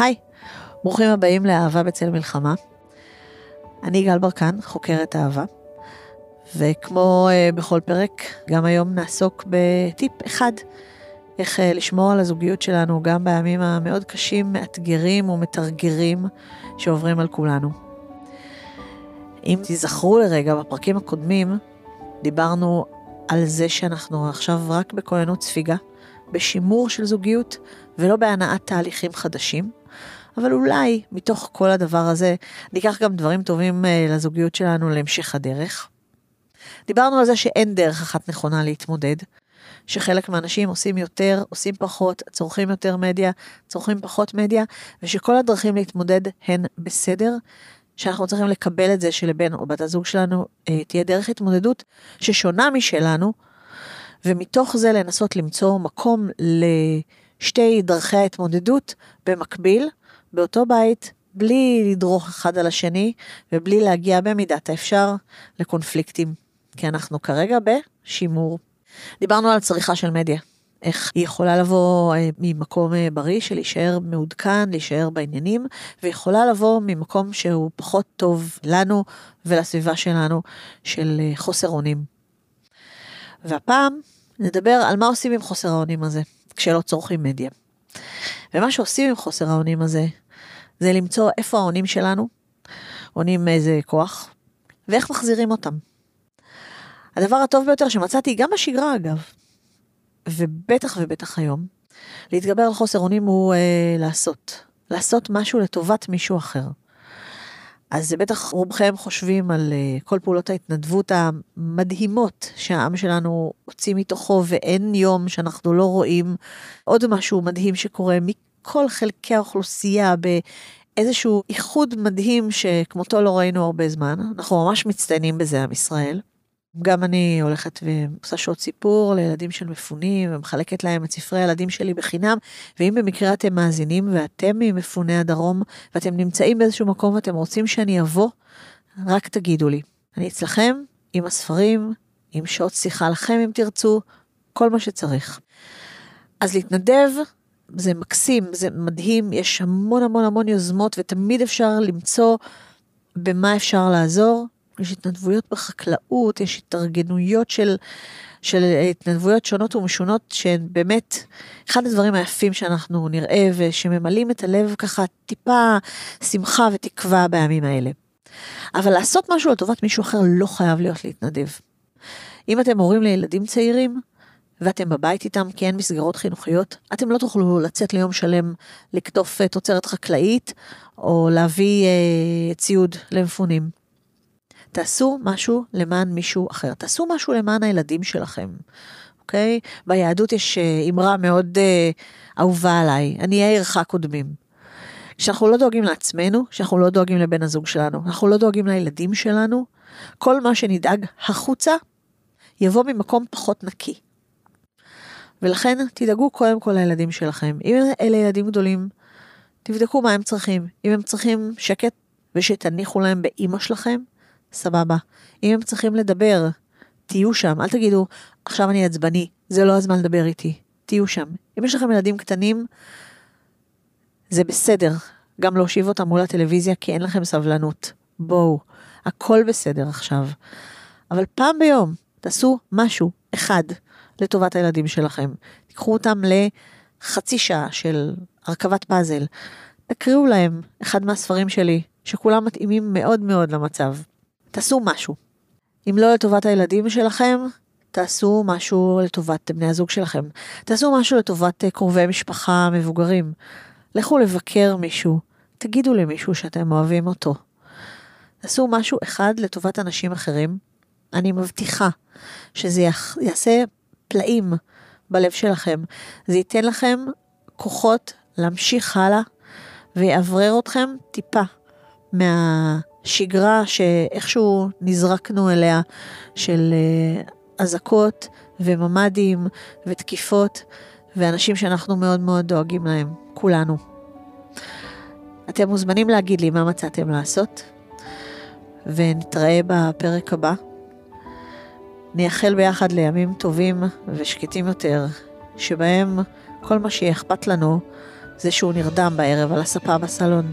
היי, ברוכים הבאים לאהבה בצל מלחמה. אני גל ברקן, חוקרת אהבה, וכמו uh, בכל פרק, גם היום נעסוק בטיפ אחד, איך uh, לשמור על הזוגיות שלנו גם בימים המאוד קשים, מאתגרים ומתרגרים שעוברים על כולנו. אם תיזכרו לרגע, בפרקים הקודמים דיברנו על זה שאנחנו עכשיו רק בכוננות ספיגה, בשימור של זוגיות ולא בהנעת תהליכים חדשים. אבל אולי מתוך כל הדבר הזה ניקח גם דברים טובים אה, לזוגיות שלנו להמשך הדרך. דיברנו על זה שאין דרך אחת נכונה להתמודד, שחלק מהאנשים עושים יותר, עושים פחות, צורכים יותר מדיה, צורכים פחות מדיה, ושכל הדרכים להתמודד הן בסדר, שאנחנו צריכים לקבל את זה שלבן או בת הזוג שלנו אה, תהיה דרך התמודדות ששונה משלנו, ומתוך זה לנסות למצוא מקום לשתי דרכי ההתמודדות במקביל, באותו בית, בלי לדרוך אחד על השני ובלי להגיע במידת האפשר לקונפליקטים, כי אנחנו כרגע בשימור. דיברנו על צריכה של מדיה, איך היא יכולה לבוא אה, ממקום אה, בריא של להישאר מעודכן, להישאר בעניינים, ויכולה לבוא ממקום שהוא פחות טוב לנו ולסביבה שלנו של אה, חוסר אונים. והפעם נדבר על מה עושים עם חוסר האונים הזה, כשלא צורכים מדיה. ומה שעושים עם חוסר האונים הזה, זה למצוא איפה האונים שלנו, אונים מאיזה כוח, ואיך מחזירים אותם. הדבר הטוב ביותר שמצאתי, גם בשגרה אגב, ובטח ובטח היום, להתגבר על חוסר אונים הוא אה, לעשות. לעשות משהו לטובת מישהו אחר. אז זה בטח רובכם חושבים על uh, כל פעולות ההתנדבות המדהימות שהעם שלנו הוציא מתוכו, ואין יום שאנחנו לא רואים עוד משהו מדהים שקורה מכל חלקי האוכלוסייה באיזשהו איחוד מדהים שכמותו לא ראינו הרבה זמן. אנחנו ממש מצטיינים בזה, עם ישראל. גם אני הולכת ועושה שעות סיפור לילדים של מפונים ומחלקת להם את ספרי הילדים שלי בחינם ואם במקרה אתם מאזינים ואתם ממפוני הדרום ואתם נמצאים באיזשהו מקום ואתם רוצים שאני אבוא, רק תגידו לי. אני אצלכם עם הספרים, עם שעות שיחה לכם אם תרצו, כל מה שצריך. אז להתנדב זה מקסים, זה מדהים, יש המון המון המון יוזמות ותמיד אפשר למצוא במה אפשר לעזור. יש התנדבויות בחקלאות, יש התארגנויות של, של התנדבויות שונות ומשונות שהן באמת אחד הדברים היפים שאנחנו נראה ושממלאים את הלב ככה טיפה שמחה ותקווה בימים האלה. אבל לעשות משהו לטובת מישהו אחר לא חייב להיות להתנדב. אם אתם הורים לילדים צעירים, ואתם בבית איתם כי אין מסגרות חינוכיות, אתם לא תוכלו לצאת ליום שלם לקטוף תוצרת חקלאית או להביא אה, ציוד למפונים. תעשו משהו למען מישהו אחר, תעשו משהו למען הילדים שלכם, אוקיי? ביהדות יש אה, אמרה מאוד אה, אהובה עליי, עניי עירך קודמים. כשאנחנו לא דואגים לעצמנו, כשאנחנו לא דואגים לבן הזוג שלנו, אנחנו לא דואגים לילדים שלנו, כל מה שנדאג החוצה יבוא ממקום פחות נקי. ולכן תדאגו קודם כל לילדים שלכם. אם אלה ילדים גדולים, תבדקו מה הם צריכים. אם הם צריכים שקט ושתניחו להם באימא שלכם, סבבה. אם הם צריכים לדבר, תהיו שם, אל תגידו, עכשיו אני עצבני, זה לא הזמן לדבר איתי. תהיו שם. אם יש לכם ילדים קטנים, זה בסדר. גם להושיב אותם מול הטלוויזיה כי אין לכם סבלנות. בואו, הכל בסדר עכשיו. אבל פעם ביום, תעשו משהו, אחד, לטובת הילדים שלכם. תיקחו אותם לחצי שעה של הרכבת פאזל. תקריאו להם אחד מהספרים שלי, שכולם מתאימים מאוד מאוד למצב. תעשו משהו. אם לא לטובת הילדים שלכם, תעשו משהו לטובת בני הזוג שלכם. תעשו משהו לטובת אה, קרובי משפחה מבוגרים. לכו לבקר מישהו, תגידו למישהו שאתם אוהבים אותו. תעשו משהו אחד לטובת אנשים אחרים. אני מבטיחה שזה יעשה פלאים בלב שלכם. זה ייתן לכם כוחות להמשיך הלאה ויאוורר אתכם טיפה מה... שגרה שאיכשהו נזרקנו אליה של אה, אזעקות וממ"דים ותקיפות ואנשים שאנחנו מאוד מאוד דואגים להם, כולנו. אתם מוזמנים להגיד לי מה מצאתם לעשות, ונתראה בפרק הבא. נייחל ביחד לימים טובים ושקטים יותר, שבהם כל מה שיהיה אכפת לנו זה שהוא נרדם בערב על הספה בסלון.